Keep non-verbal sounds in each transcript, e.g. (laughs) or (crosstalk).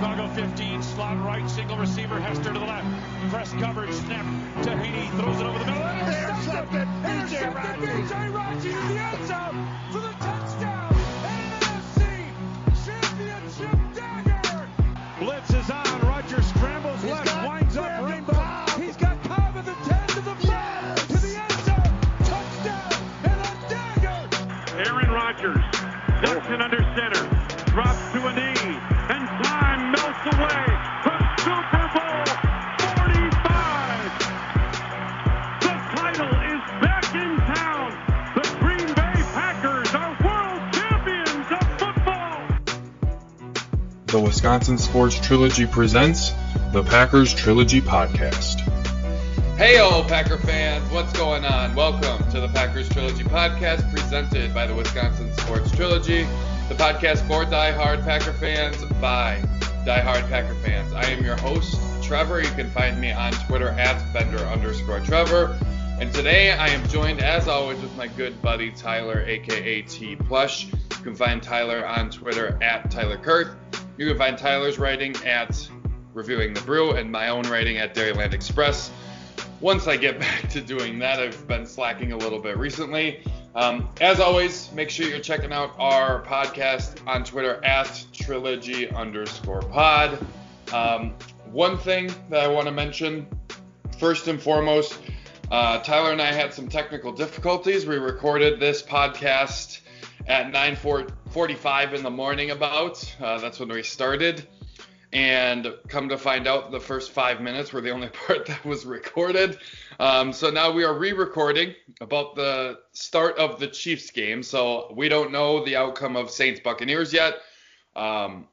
Chicago 15, slot right, single receiver, Hester to the left. Press coverage, snap to Hanie, throws it over the middle. Intercepted! B.J. Raji! B.J. Raji Wisconsin Sports Trilogy presents the Packers Trilogy Podcast. Hey, all Packer fans, what's going on? Welcome to the Packers Trilogy podcast presented by the Wisconsin Sports Trilogy, the podcast for diehard Packer fans by diehard Packer fans. I am your host, Trevor. You can find me on Twitter at Bender underscore Trevor. And today I am joined, as always, with my good buddy Tyler, aka T Plush. You can find Tyler on Twitter at Tyler Kurth. You can find Tyler's writing at Reviewing the Brew and my own writing at Dairyland Express once I get (laughs) back to doing that, I've been slacking a little bit recently. Um, as always, make sure you're checking out our podcast on Twitter at trilogy underscore pod. Um, one thing that I want to mention, first and foremost, uh, Tyler and I had some technical difficulties. We recorded this podcast at 9:45 in the morning. About uh, that's when we started and come to find out the first five minutes were the only (laughs) part that was recorded. Um, so now we are re-recording about the start of the Chiefs game. So we don't know the outcome of Saints Buccaneers yet, um,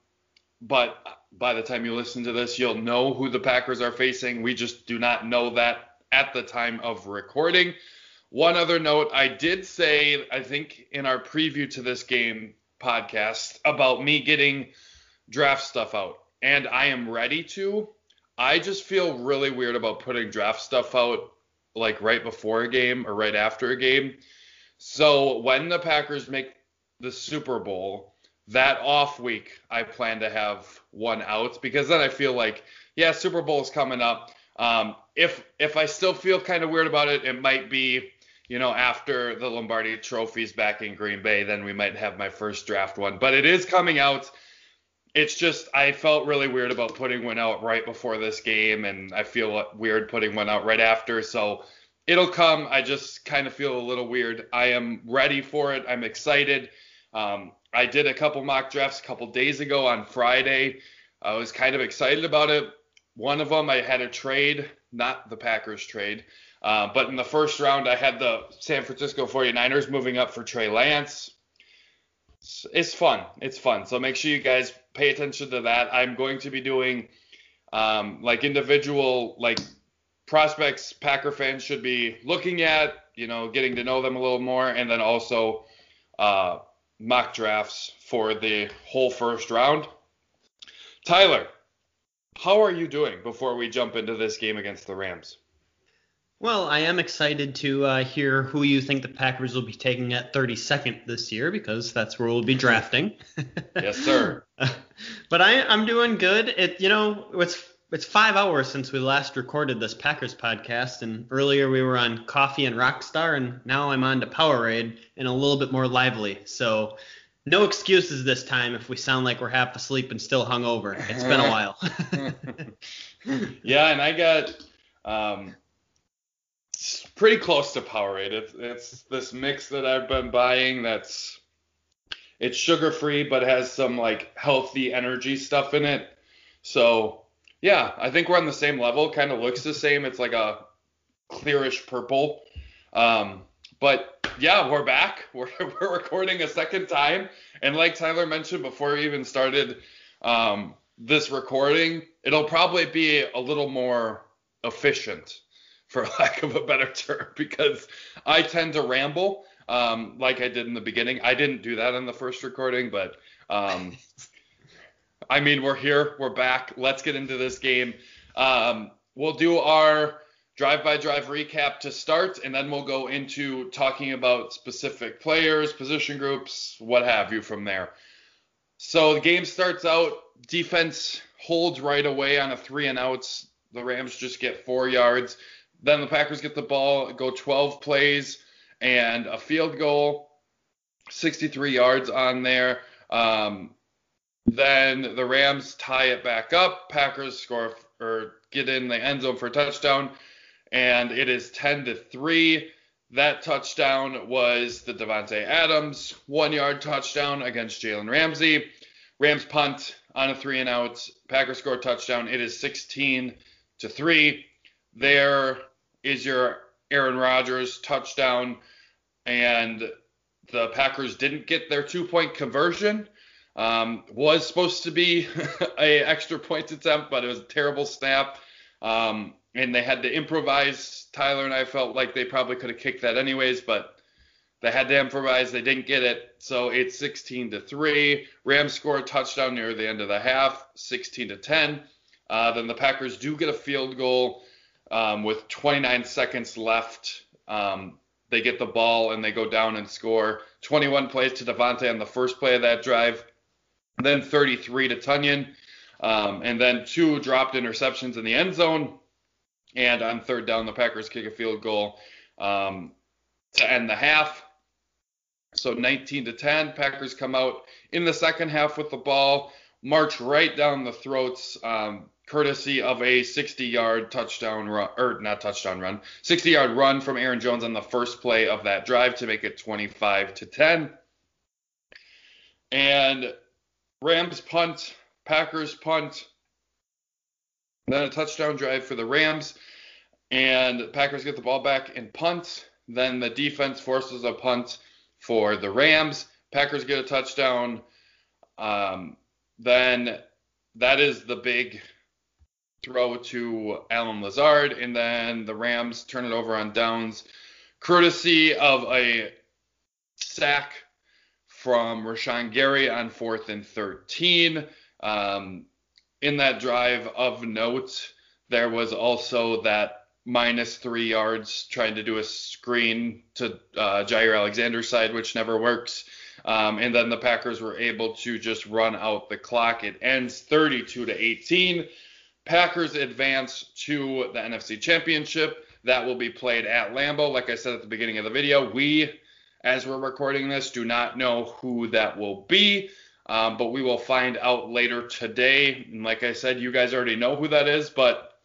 but by the time you listen to this, you'll know who the Packers are facing. We just do not know that at the time of recording. One other note, I did say, I think in our preview to this game podcast about me getting draft stuff out and I am ready to. I just feel really weird about putting draft stuff out like right before a game or right after a game. So when the Packers make the Super Bowl, that off week I plan to have one out because then I feel like yeah, Super Bowl is coming up. Um, if if I still feel kind of weird about it, it might be you know after the Lombardi Trophies back in Green Bay, then we might have my first draft one. But it is coming out it's just I felt really weird about putting one out right before this game, and I feel weird putting one out right after. So it'll come. I just kind of feel a little weird. I am ready for it. I'm excited. Um, I did a couple mock drafts a couple days ago on Friday. I was kind of excited about it. One of them I had a trade, not the Packers trade, uh, but in the first round I had the San Francisco 49ers moving up for Trey Lance it's fun. It's fun. So make sure you guys pay attention to that. I'm going to be doing um, like individual like prospects Packer fans should be looking at, you know, getting to know them a little more, and then also uh, mock drafts for the whole first round. Tyler, how are you doing before we jump into this game against the Rams? Well, I am excited to uh, hear who you think the Packers will be taking at 32nd this year because that's where we'll be drafting. (laughs) yes, sir. (laughs) but I, I'm doing good. It, you know, it's it's five hours since we last recorded this Packers podcast, and earlier we were on Coffee and Rockstar, and now I'm on to Powerade and a little bit more lively. So no excuses this time if we sound like we're half asleep and still hungover. It's been a while. (laughs) yeah, and I got. Um, pretty close to Powerade. It's, it's this mix that I've been buying that's it's sugar free but has some like healthy energy stuff in it. So yeah, I think we're on the same level. Kind of looks the same. It's like a clearish purple. Um, but yeah, we're back. (laughs) We're, we're recording a second time. And like Tyler mentioned before we even started um, this recording, it'll probably be a little more efficient for (laughs) lack of a better term, because I tend to ramble um, like I did in the beginning. I didn't do that in the first recording, but um, (laughs) I mean, we're here, we're back. Let's get into this game. Um, we'll do our drive by drive recap to start, and then we'll go into talking about specific players, position groups, what have you from there. So the game starts out, defense holds right away on a three and outs. The Rams just get four yards. Then the Packers get the ball, go 12 plays and a field goal, 63 yards on there. Um, then the Rams tie it back up. Packers score or get in the end zone for a touchdown, and it is 10 to three. That touchdown was the Davante Adams one yard touchdown against Jalen Ramsey. Rams punt on a three and out. Packers score touchdown. It is 16 to three. There is your Aaron Rodgers touchdown, and the Packers didn't get their two point conversion. Um, was supposed to be (laughs) a extra point attempt, but it was a terrible snap. Um, and they had to improvise. Tyler and I felt like they probably could have kicked that anyways, but they had to improvise. They didn't get it, so it's 16 to three. Rams score a touchdown near the end of the half, 16 to 10. Uh, then the Packers do get a field goal um, with 29 seconds left. Um, they get the ball and they go down and score. 21 plays to Davante on the first play of that drive, then 33 to Tonyan, um, and then two dropped interceptions in the end zone. And on third down, the Packers kick a field goal um, to end the half. So 19 to 10, Packers come out in the second half with the ball, march right down the throats, um, courtesy of a 60-yard touchdown run, or not touchdown run, 60-yard run from Aaron Jones on the first play of that drive to make it 25 to 10. And Rams punt, Packers punt, then a touchdown drive for the Rams, and Packers get the ball back and punt. Then the defense forces a punt for the Rams. Packers get a touchdown. Um, then that is the big throw to Allen Lazard, and then the Rams turn it over on downs, courtesy of a sack from Rashan Gary on fourth and 13. Um, in that drive of note, there was also that minus three yards trying to do a screen to uh, Jaire Alexander's side, which never works. Um, and then the Packers were able to just run out the clock. It ends 32 to 18. Packers advance to the NFC Championship. That will be played at Lambeau. Like I said at the beginning of the video, we, as we're recording this, do not know who that will be. Um, but we will find out later today. And like I said, you guys already know who that is, but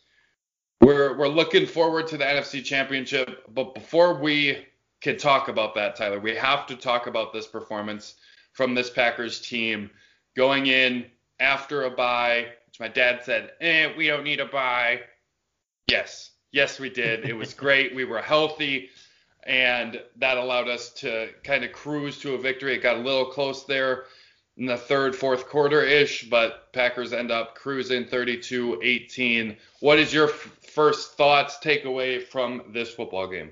we're we're looking forward to the NFC Championship. But before we can talk about that, Tyler, we have to talk about this performance from this Packers team going in after a bye, which my dad said, eh, we don't need a bye. Yes, yes, we did. It was (laughs) great. We were healthy, and that allowed us to kind of cruise to a victory. It got a little close there in the third, fourth quarter ish, but Packers end up cruising 32 18. What is your f- first thoughts, takeaway from this football game?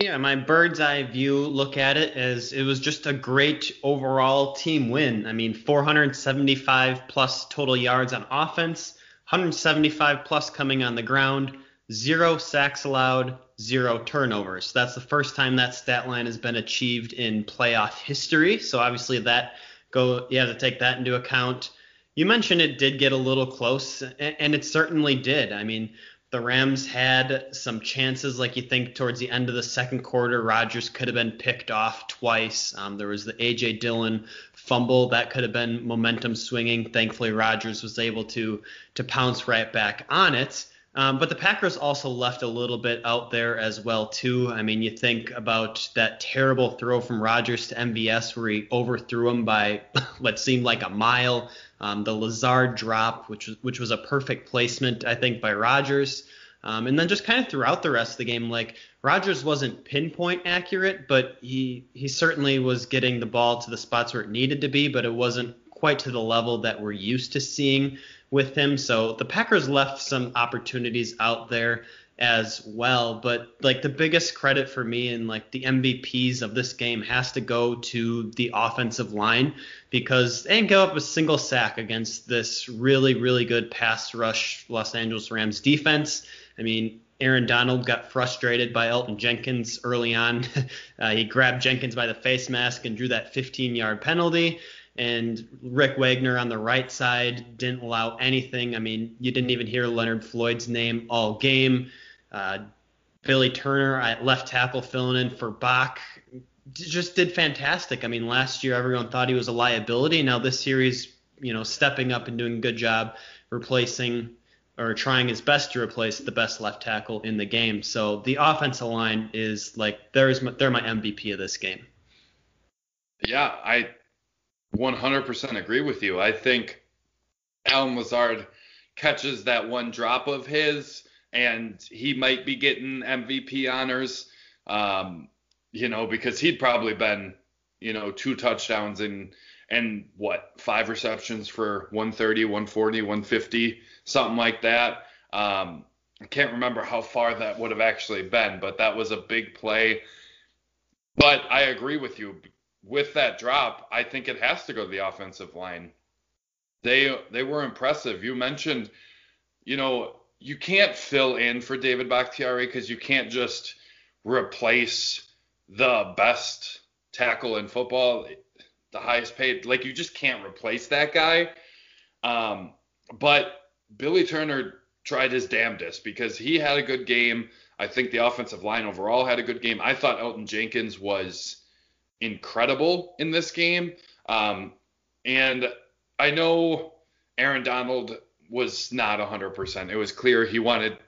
Yeah, my bird's eye view look at it as it was just a great overall team win. I mean, 475 plus total yards on offense, 175 plus coming on the ground, zero sacks allowed, zero turnovers. That's the first time that stat line has been achieved in playoff history. So obviously that go you have to take that into account. You mentioned it did get a little close, and it certainly did. I mean, the Rams had some chances, like you think towards the end of the second quarter, Rodgers could have been picked off twice. Um, there was the A.J. Dillon fumble that could have been momentum swinging. Thankfully, Rodgers was able to to pounce right back on it. Um, but the Packers also left a little bit out there as well too. I mean, you think about that terrible throw from Rodgers to MVS where he overthrew him by (laughs) what seemed like a mile. Um, the Lazard drop, which was which was a perfect placement, I think, by Rodgers. Um, and then just kind of throughout the rest of the game, like Rodgers wasn't pinpoint accurate, but he he certainly was getting the ball to the spots where it needed to be, but it wasn't quite to the level that we're used to seeing with him. So the Packers left some opportunities out there as well. But like the biggest credit for me and like the MVPs of this game has to go to the offensive line because they didn't give up a single sack against this really, really good pass rush Los Angeles Rams defense. I mean, Aaron Donald got frustrated by Elgton Jenkins early on. (laughs) uh, he grabbed Jenkins by the face mask and drew that 15 yard penalty. And Rick Wagner on the right side didn't allow anything. I mean, you didn't even hear Leonard Floyd's name all game. Uh, Billy Turner at left tackle filling in for Bakh just did fantastic. I mean, last year everyone thought he was a liability. Now this series, you know, stepping up and doing a good job replacing or trying his best to replace the best left tackle in the game. So the offensive line is like there's my, they're my MVP of this game. Yeah, I 100% agree with you. I think Allen Lazard catches that one drop of his, and he might be getting MVP honors. Um, you know, because he'd probably been, you know, two touchdowns and and what five receptions for 130, 140, 150, something like that. Um, I can't remember how far that would have actually been, but that was a big play. But I agree with you with that drop, I think it has to go to the offensive line. They they were impressive. You mentioned, you know, you can't fill in for David Bakhtiari because you can't just replace the best tackle in football, the highest paid. Like you just can't replace that guy. Um, but Billy Turner tried his damnedest because he had a good game. I think the offensive line overall had a good game. I thought Elgton Jenkins was incredible in this game. Um, and I know Aaron Donald was not 100%. It was clear he wanted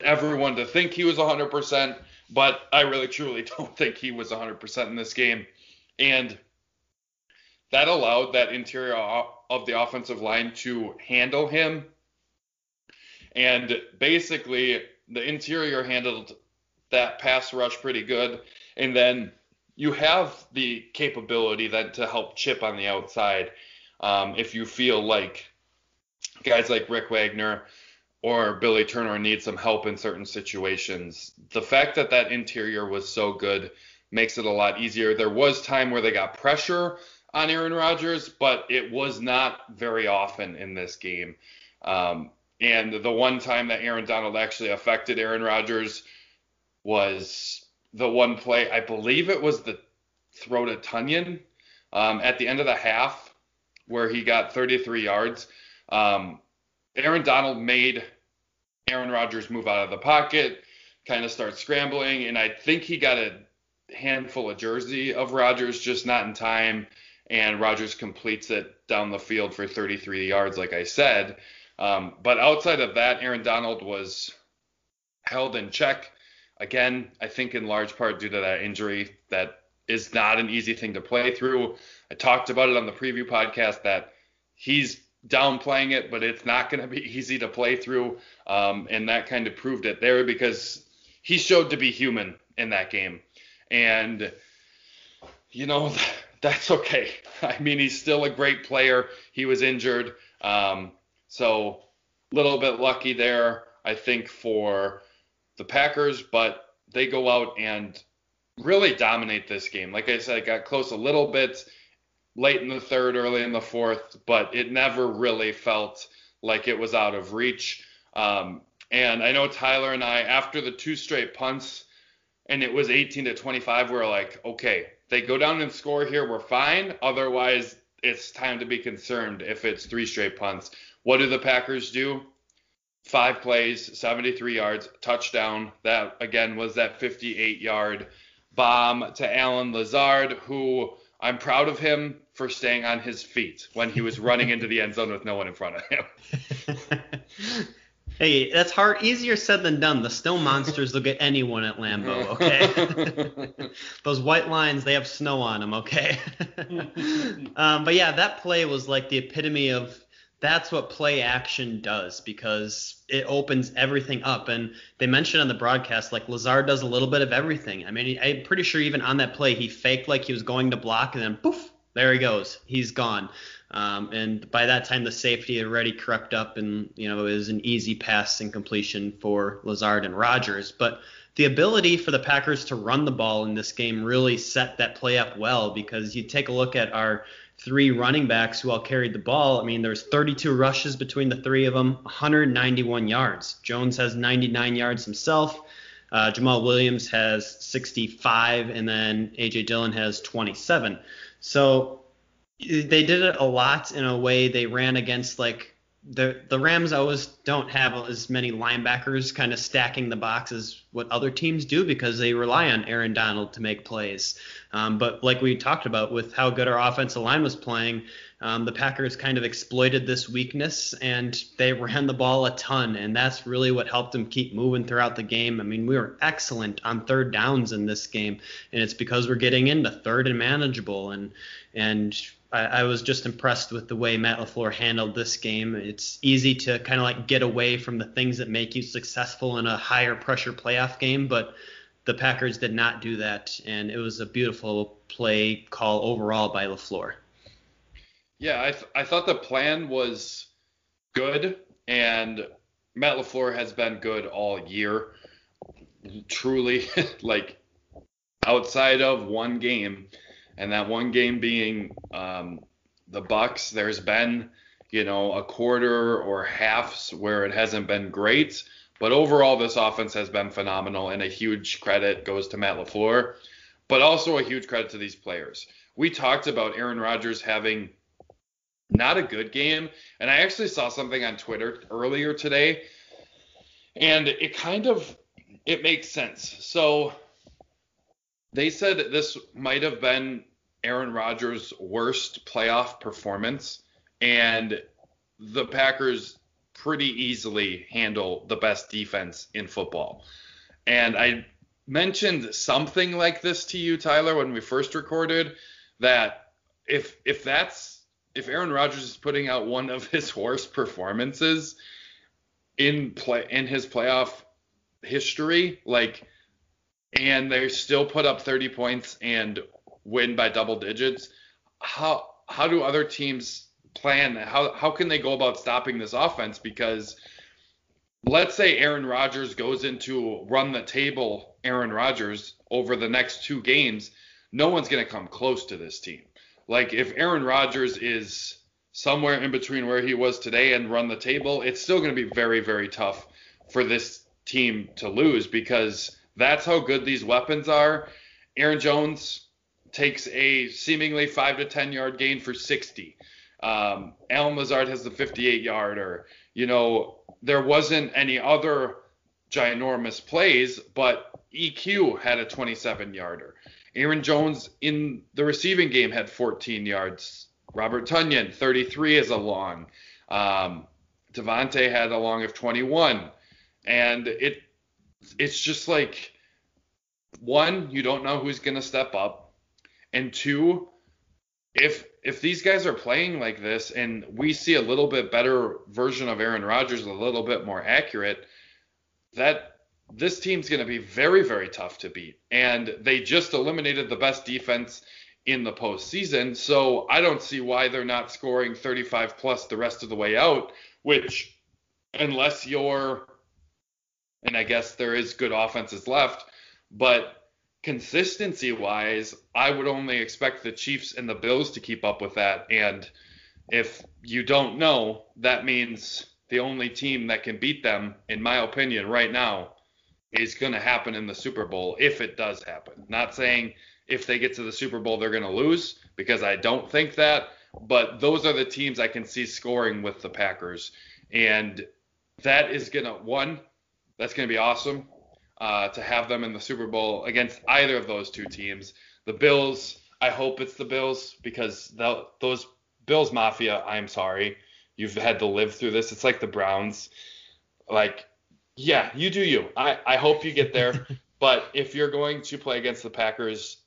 everyone to think he was 100%, but I really truly (laughs) don't think he was 100% in this game. And that allowed that interior of the offensive line to handle him. And basically, the interior handled that pass rush pretty good. And then you have the capability then to help chip on the outside um, if you feel like guys like Rick Wagner or Billy Turner need some help in certain situations. The fact that that interior was so good makes it a lot easier. There was time where they got pressure on Aaron Rodgers, but it was not very often in this game. Um, and the one time that Aaron Donald actually affected Aaron Rodgers was the one play, I believe it was the throw to Tonyan um, at the end of the half where he got 33 yards. Um, Aaron Donald made Aaron Rodgers move out of the pocket, kind of start scrambling, and I think he got a handful of jersey of Rodgers just not in time, and Rodgers completes it down the field for 33 yards, like I said. Um, but outside of that, Aaron Donald was held in check. Again, I think in large part due to that injury that is not an easy thing to play through. I talked about it on the preview podcast that he's downplaying it, but it's not going to be (laughs) easy to play through. Um, and that kind of proved it there because he showed to be human in that game. And, you know, (laughs) that's okay. (laughs) I mean, he's still a great player. He was injured. Um, so, a little bit lucky there, I think, for the Packers, but they go out and really dominate this game. Like I said, it got close a little bit late in the third, early in the fourth, but it never really felt like it was out of reach. Um, and I know Tyler and I, after the two straight punts, and it was 18 to 25, we are like, okay, they go down and score here, we're fine. Otherwise, it's time to be concerned if it's three straight punts. What do the Packers do? Five plays, 73 yards, touchdown. That again was that 58 yard bomb to Allen Lazard, who I'm proud of him for staying on his feet when he was running into the end zone with no one in front of him. (laughs) hey, that's hard, easier said than done. The snow monsters will get anyone at Lambeau, okay? (laughs) Those white lines, they have snow on them, okay? (laughs) um, but yeah, that play was like the epitome of that's what play action does because it opens everything up. And they mentioned on the broadcast, like Lazard does a little bit of everything. I mean, I'm pretty sure even on that play, he faked like he was going to block, and then poof, there he goes. He's gone. Um, and by that time, the safety had already crept up, and you know it was an easy pass and completion for Lazard and Rodgers. But the ability for the Packers to run the ball in this game really set that play up well because you take a look at our three running backs who all carried the ball. I mean, there's 32 rushes between the three of them, 191 yards. Jones has 99 yards himself. Uh, Jamaal Williams has 65, and then AJ Dillon has 27. So they did it a lot in a way they ran against like the the Rams always don't have as many linebackers kind of stacking the box as what other teams do because they rely on Aaron Donald to make plays. Um, but like we talked about with how good our offensive line was playing, um, the Packers kind of exploited this weakness and they ran the ball a ton, and that's really what helped them keep moving throughout the game. I mean, we were excellent on third downs in this game, and it's because we're getting into third and manageable and and I, I, was just impressed with the way Matt LaFleur handled this game. It's easy to kind of like get away from the things that make you successful in a higher pressure playoff game, but the Packers did not do that, and it was a beautiful play call overall by LaFleur. Yeah, I, th- I thought the plan was good, and Matt LaFleur has been good all year. Truly, (laughs) like outside of one game and that one game being um, the Bucs. There's been you know a quarter or halves where it hasn't been great, but overall this offense has been phenomenal, and a huge credit goes to Matt LaFleur, but also a huge credit to these players. We talked about Aaron Rodgers having not a good game, and I actually saw something on Twitter earlier today, and it kind of it makes sense. So they said this might have been Aaron Rodgers' worst playoff performance, and the Packers pretty easily handle the best defense in football. And I mentioned something like this to you, Tyler, when we first recorded that if if that's if Aaron Rodgers is putting out one of his (laughs) worst performances in play in his playoff history, like and they still put up 30 points and win by double digits, how how do other teams plan? How how can they go about stopping this offense? Because let's say Aaron Rodgers goes into run the table Aaron Rodgers over the next two games, no one's going to come close to this team. Like if Aaron Rodgers is somewhere in between where he was today and run the table, it's still going to be very very tough for this team to lose because that's how good these weapons are. Aaron Jones takes a seemingly five to ten yard gain for 60. Um, Allen Lazard has the 58 yarder. You know, there wasn't any other ginormous plays, but EQ had a 27 yarder. Aaron Jones in the receiving game had 14 yards. Robert Tonyan, 33 is a long. Um, Davante had a long of 21. And it it's just like one, you don't know who's going to step up. And two, if if these guys are playing like this and we see a little bit better version of Aaron Rodgers, a little bit more accurate, that this team's going to be very very tough to beat. And they just eliminated the best defense in the postseason, so I don't see why they're not scoring 35 plus the rest of the way out. Which, unless you're, and I guess there is good offenses left, but consistency wise, I would only expect the Chiefs and the Bills to keep up with that. And if you don't know, that means the only team that can beat them, in my opinion, right now, is going to happen in the Super Bowl if it does happen. Not saying if they get to the Super Bowl they're going to lose, because I don't think that. But those are the teams I can see scoring with the Packers. And that is going to, one, that's going to be awesome uh, to have them in the Super Bowl against either of those two teams. The Bills, I hope it's the Bills because the, those Bills Mafia, I'm sorry, you've had to live through this. It's like the Browns. Like, yeah, you do you. I, I hope you get there. (laughs) but if you're going to play against the Packers,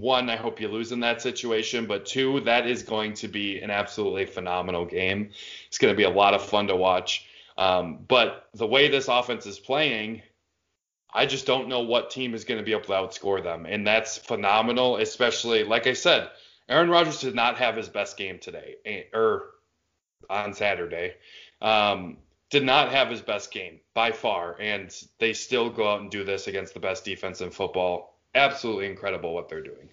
one, I hope you lose in that situation. But two, that is going to be an absolutely phenomenal game. It's going to be a lot of fun to watch. Um, but the way this offense is playing, I just don't know what team is going to be able to outscore them. And that's phenomenal, especially, like I said, Aaron Rodgers did not have his best game today, eh, or on Saturday. Um, did not have his best game by far, and they still go out and do this against the best defense in football. Absolutely incredible what they're doing.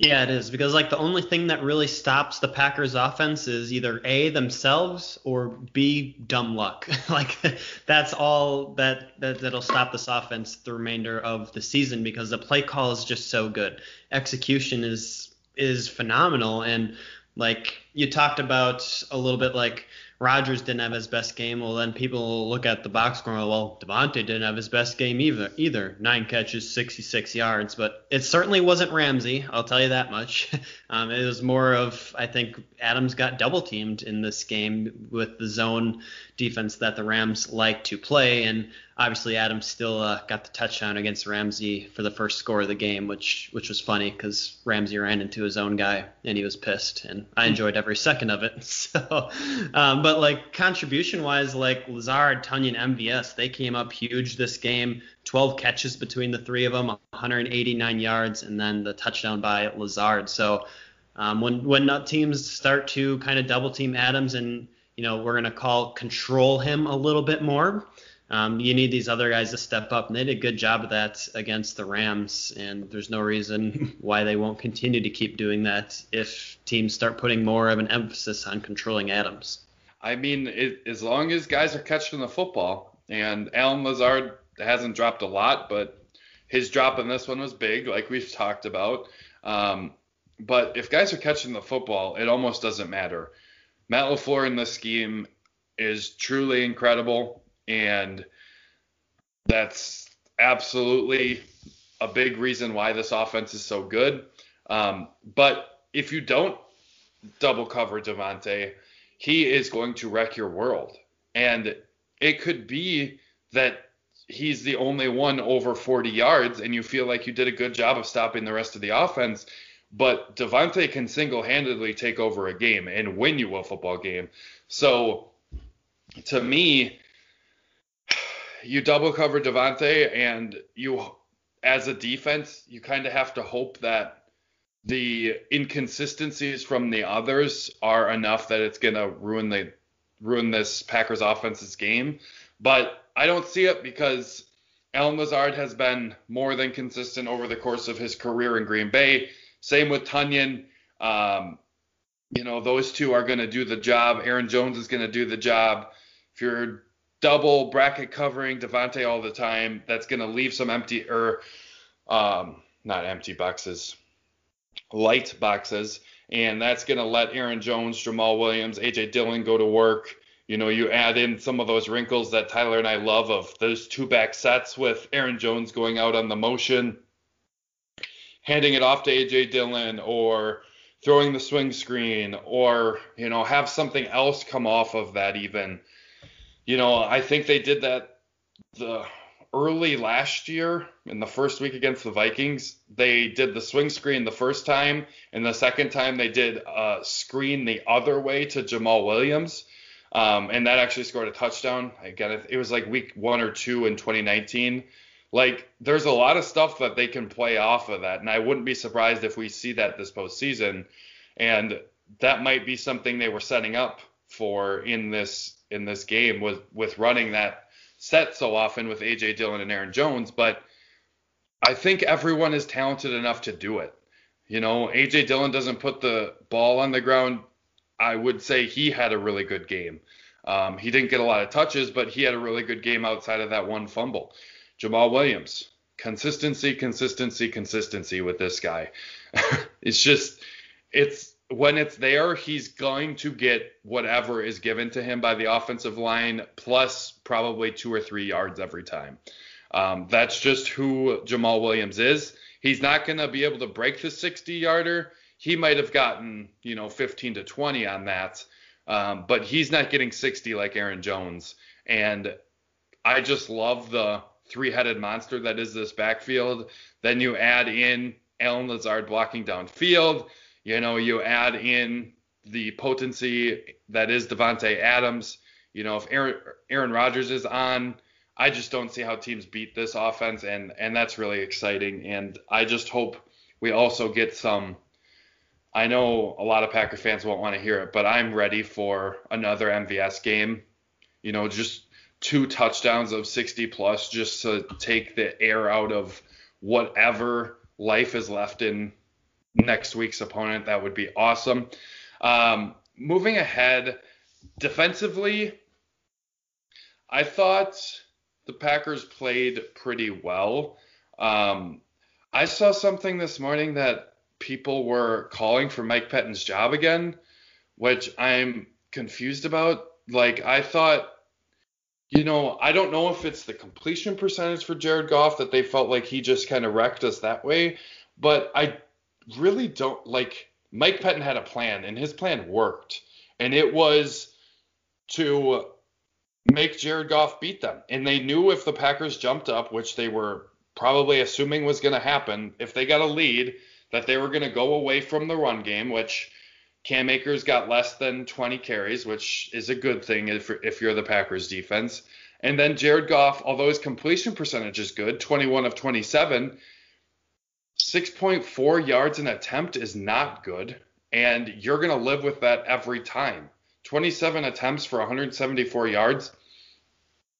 Yeah, it is because like the only thing that really stops the Packers offense is either A themselves or B dumb luck. (laughs) like that's all that, that that'll stop this offense the remainder of the season because the play call is just so good. Execution is is phenomenal. And like you talked about a little bit, like Rodgers didn't have his best game. Well, then people look at the box score. Well, Davante didn't have his best game either. Either nine catches, 66 yards, but it certainly wasn't Ramsey. I'll tell you that much. (laughs) Um, it was more of I think Adams got double teamed in this game with the zone defense that the Rams like to play, and obviously Adams still uh, got the touchdown against Ramsey for the first score of the game, which which was funny because Ramsey ran into his own guy and he was pissed, and I enjoyed every second of it. (laughs) So, um, but like contribution wise, like Lazard, Tonyan, MVS, they came up huge this game. 12 catches between the three of them, 189 yards, and then the touchdown by Lazard. So um, when when teams start to kind of double team Adams and you know we're gonna call control him a little bit more. Um, you need these other guys to step up, and they did a good job of that against the Rams. And there's no reason (laughs) why they won't continue to keep doing that if teams start putting more of an emphasis on controlling Adams. I mean, it, as long as guys are catching the football, and Allen Lazard hasn't dropped a lot, but his drop in this one was big, like we've (laughs) talked about. Um, but if guys are catching the football, it almost doesn't matter. Matt LaFleur in this scheme is truly incredible, and that's absolutely a big reason why this offense is so good. Um, but if you don't double cover Davante, he is going to wreck your world. And it could be that he's the only one over 40 yards, and you feel like you did a good job of stopping the rest of the offense. But Davante can single-handedly take over a game and win you a football game. So to me, you double cover Davante, and you, as a defense, you kind of have to hope that the inconsistencies from the others are enough that it's gonna ruin the ruin this Packers offense's game. But I don't see it because Allen Lazard has been more than consistent over the course of his career in Green Bay. Same with Tonyan. Um, you know, those two are going to do the job. Aaron Jones is going to do the job. If you're double bracket covering Davante all the time, that's going to leave some empty or um, not empty boxes, light boxes, and that's going to let Aaron Jones, Jamaal Williams, AJ Dillon go to work. You know, you add in some of those wrinkles that Tyler and I love of those two back sets with Aaron Jones going out on the motion, handing it off to AJ Dillon, or throwing the swing screen, or, you know, have something else come off of that even. You know, I think they did that the early last year in the first week against the Vikings. They did the swing screen the first time, and the second time they did a screen the other way to Jamaal Williams. Um, and that actually scored a touchdown. Again, it was like week one or two in 2019. Like, there's a lot of stuff that they can play off of that, and I wouldn't be surprised if we see that this postseason. And that might be something they were setting up for in this in this game with with running that set so often with AJ Dillon and Aaron Jones. But I think everyone is talented enough to do it. You know, AJ Dillon doesn't put the ball on the ground I would say he had a really good game. Um, he didn't get a lot of touches, but he had a really good game outside of that one fumble. Jamaal Williams, consistency, consistency, consistency with this guy. (laughs) it's just, it's when it's there, he's going to get whatever is given to him by the offensive line, plus probably two or three yards every time. Um, that's just who Jamaal Williams is. He's not going to be able to break the 60 yarder he might have gotten, you know, 15 to 20 on that. Um, but he's not getting 60 like Aaron Jones. And I just love the three headed monster that is this backfield. Then you add in Allen Lazard blocking downfield. You know, you add in the potency that is Davante Adams. You know, if Aaron, Aaron Rodgers is on, I just don't see how teams beat this offense, and and that's really exciting. And I just hope we also get some I know a lot of Packer fans won't want to hear it, but I'm ready for another MVS game. You know, just two touchdowns of 60 plus just to take the air out of whatever life is left in next week's opponent. That would be awesome. Um, moving ahead, defensively, I thought the Packers played pretty well. Um, I saw something this morning that people were calling for Mike Pettine's job again, which I'm confused about. Like I thought, you know, I don't know if it's the completion percentage for Jared Goff that they felt like he just kind of wrecked us that way, but I really don't like Mike Pettine had a plan and his plan worked. And it was to make Jared Goff beat them. And they knew if the Packers jumped up, which they were probably assuming was going to happen, if they got a lead, that they were going to go away from the run game, which Cam Akers got less than 20 carries, which is a good thing if, if you're the Packers defense. And then Jared Goff, although his completion percentage is good, 21 of 27, 6.4 yards an attempt is not good. And you're going to live with that every time. 27 attempts for 174 yards.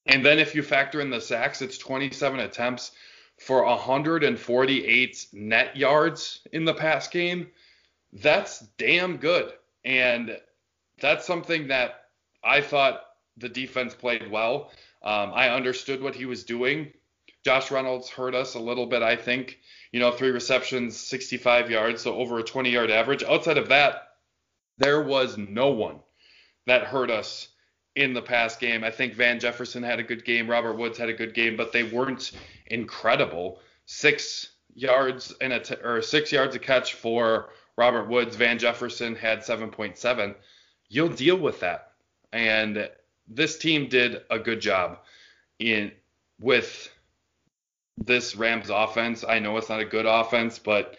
And then if you factor in the sacks, it's 27 attempts for 148 net yards in the pass game. That's damn good. And that's something that I thought the defense played well. Um, I understood what he was doing. Josh Reynolds hurt us a little bit, I think. You know, three receptions, 65 yards, so over a 20 yard average. Outside of that, there was no one that hurt us in the past game. I think Van Jefferson had a good game, Robert Woods had a good game, but they weren't incredible. Six yards and a t- or six yards a catch for Robert Woods. Van Jefferson had 7.7. You'll deal with that, and this team did a good job in with this Rams offense. I know it's not a good offense, but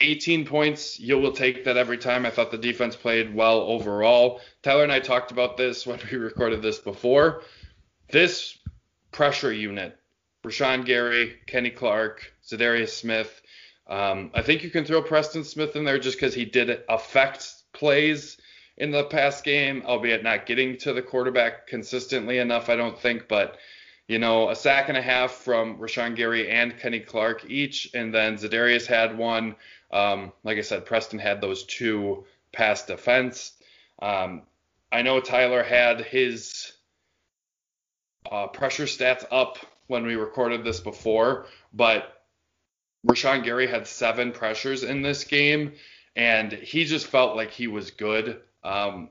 18 points, you will take that every time. I thought the defense played well overall. Tyler and I talked about this when we (laughs) recorded this before. This pressure unit, Rashan Gary, Kenny Clark, Za'Darius Smith. Um, I think you can throw Preston Smith in there just because he did affect plays in the past game, albeit not getting to the quarterback consistently enough, I don't think. But you know, a sack and a half from Rashan Gary and Kenny Clark each, and then Za'Darius had one. Um, like I said, Preston had those two pass defense. Um, I know Tyler had his uh, pressure stats up when we recorded this before, but Rashan Gary had seven pressures in this game, and he just felt like he was good. Um,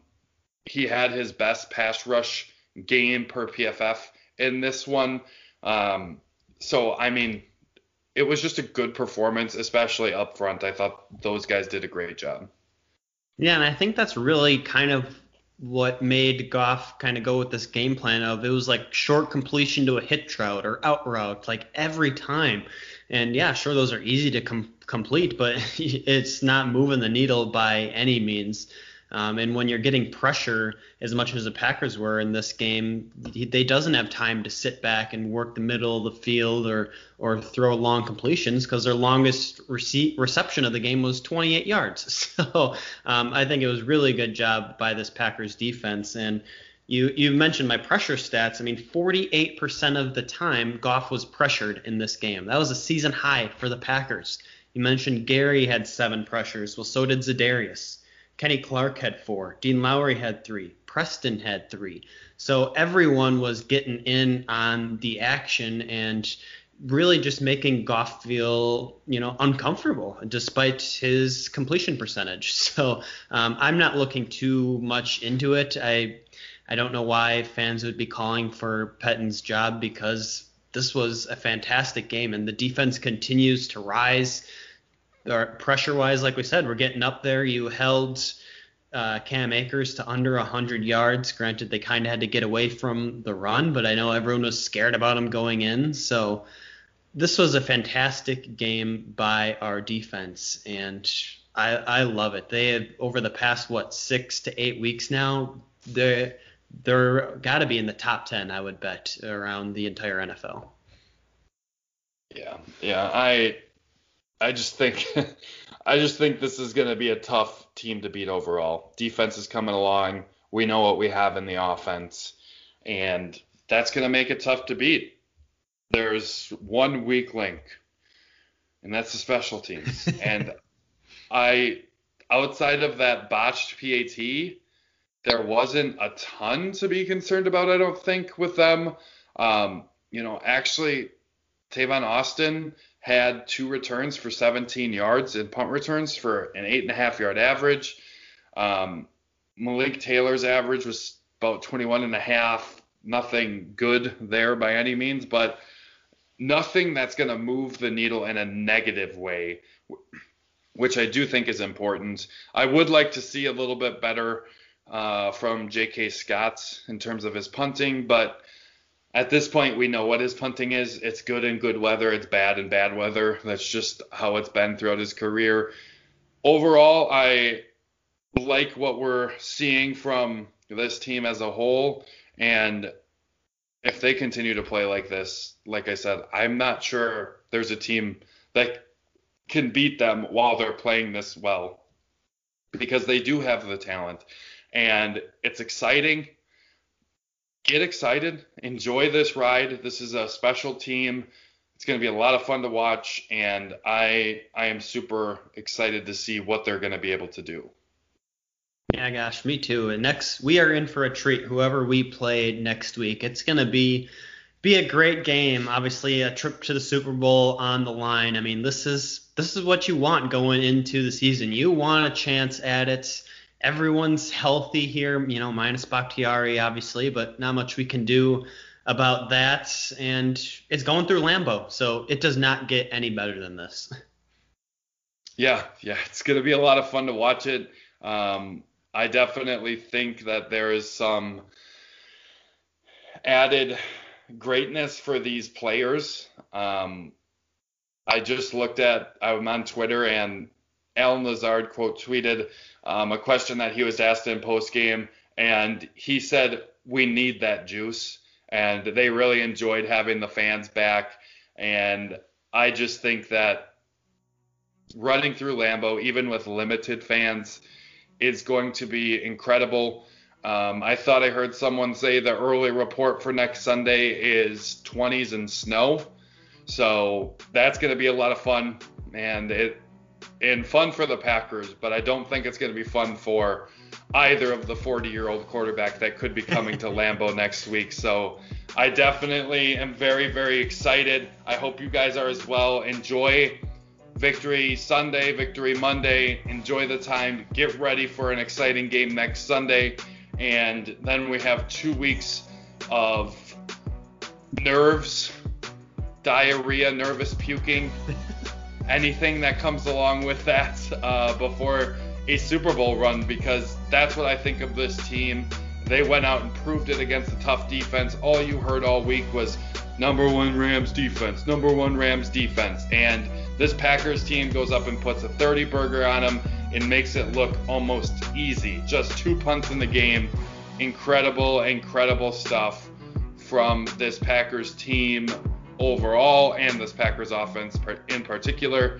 he had his best pass rush game per PFF in this one. Um, so, I mean, it was just a good performance, especially up front. I thought those guys did a great job. Yeah, and I think that's really kind of what made Goff kind of go with this game plan of it was like short completion to a hit route or out route like every time. And yeah, sure those are easy to com- complete, but (laughs) it's not moving the needle by any means. Um, and when you're getting pressure as much as the Packers were in this game, they doesn't have time to sit back and work the middle of the field or or throw long completions because their longest rece- reception of the game was 28 yards. (laughs) So um, I think it was really good job by this Packers defense. And you you mentioned my pressure stats. I mean, 48% of the time Goff was pressured in this game. That was a season high for the Packers. You mentioned Gary had seven pressures. Well, so did Za'Darius. Kenny Clark had four. Dean Lowry had three. Preston had three. So everyone was getting in on the action and really just making Goff feel, you know, uncomfortable despite his completion percentage. (laughs) So um, I'm not looking too much into it. I I don't know why fans would be calling for Pettine's job because this was a fantastic game and the defense continues to rise pressure wise, like we said, we're getting up there. You held uh, Cam Akers to under 100 yards. Granted, they kind of had to get away from the run, but I know everyone was scared about him going in. So this was a fantastic game by our defense, and I, I love it. They have over the past what six to eight weeks now. they're they're got to be in the top 10, I would bet, around the entire NFL. Yeah, yeah, I I just think (laughs) I just think this is going to be a tough team to beat overall. Defense is coming along. We know what we have in the offense, and that's going to make it tough to beat. There's one weak link, and that's the special teams. (laughs) and I, outside of that botched PAT, there wasn't a ton to be concerned about. I don't think with them. Um, you know, actually, Tavon Austin had two returns for 17 yards and punt returns for an eight and a half yard average. Um, Malik Taylor's average was about 21 and a half. Nothing good there by any means, but nothing that's going to move the needle in a negative way, which I do think is important. I would like to see a little bit better uh, from J.K. Scott in terms of his punting, but at this point we know what his punting is. It's good in good weather, it's bad in bad weather. That's just how it's been throughout his career. Overall, I like what we're seeing from this team as a whole, and if they continue to play like this, like I said, I'm not sure there's a team that can beat them while they're playing this well because they do have the talent and it's exciting. Get excited, enjoy this ride. This is a special team. It's going to be a lot of fun to watch and I I am super excited to see what they're going to be able to do. Yeah, gosh, me too. And next, we are in for a treat. Whoever we play next week, it's gonna be be a great game. Obviously, a trip to the Super Bowl on the line. I mean, this is this is what you want going into the season. You want a chance at it. Everyone's healthy here, you know, minus Bakhtiari, obviously, but not much we can do about that. And it's going through Lambeau, so it does not get any better than this. (laughs) Yeah, yeah, it's gonna be a lot of fun to watch it. Um, I definitely think that there is some added greatness for these players. Um, I just looked at, I'm on Twitter, and Allen Lazard quote tweeted um, a question that he was asked in post game, and he said, "We need that juice," and they really enjoyed having the fans back. And I just think that running through Lambeau, even with limited fans, is going to be incredible. Um, I thought I heard someone say the early report for next Sunday is 20s and snow. So that's going to be a lot of fun and it and fun for the Packers, but I don't think it's going to be fun for either of the 40-year-old quarterback that could be coming to (laughs) Lambeau next week. So I definitely am very very excited. I hope you guys are as well. Enjoy Victory Sunday, Victory Monday. Enjoy the time. Get ready for an exciting game next Sunday. And then we have two weeks of nerves, diarrhea, nervous puking, (laughs) anything that comes along with that uh, before a Super Bowl run because that's what I think of this team. They went out and proved it against a tough defense. All you heard all week was number one Rams defense, number one Rams defense. And this Packers team goes up and puts a 30 burger on them and makes it look almost easy. Just two punts in the game. Incredible, incredible stuff from this Packers team overall and this Packers offense in particular.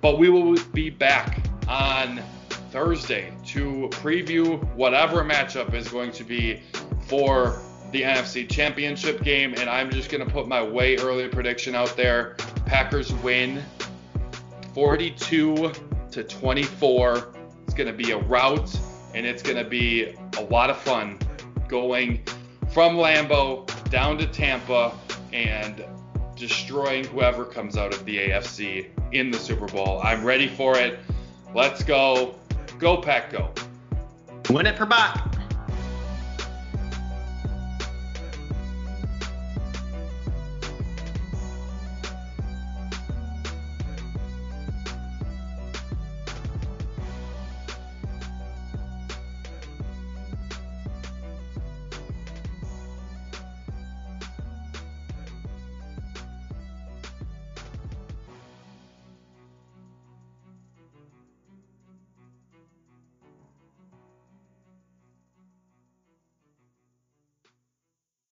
But we will be back on Thursday to preview whatever matchup is going to be for the NFC Championship game. And I'm just going to put my way early prediction out there. Packers win 42 to 24. It's going to be a rout and it's going to be a lot of fun going from Lambeau down to Tampa and destroying whoever comes out of the AFC in the Super Bowl. I'm ready for it. Let's go. Go, Pack, go. Win it for Bakh.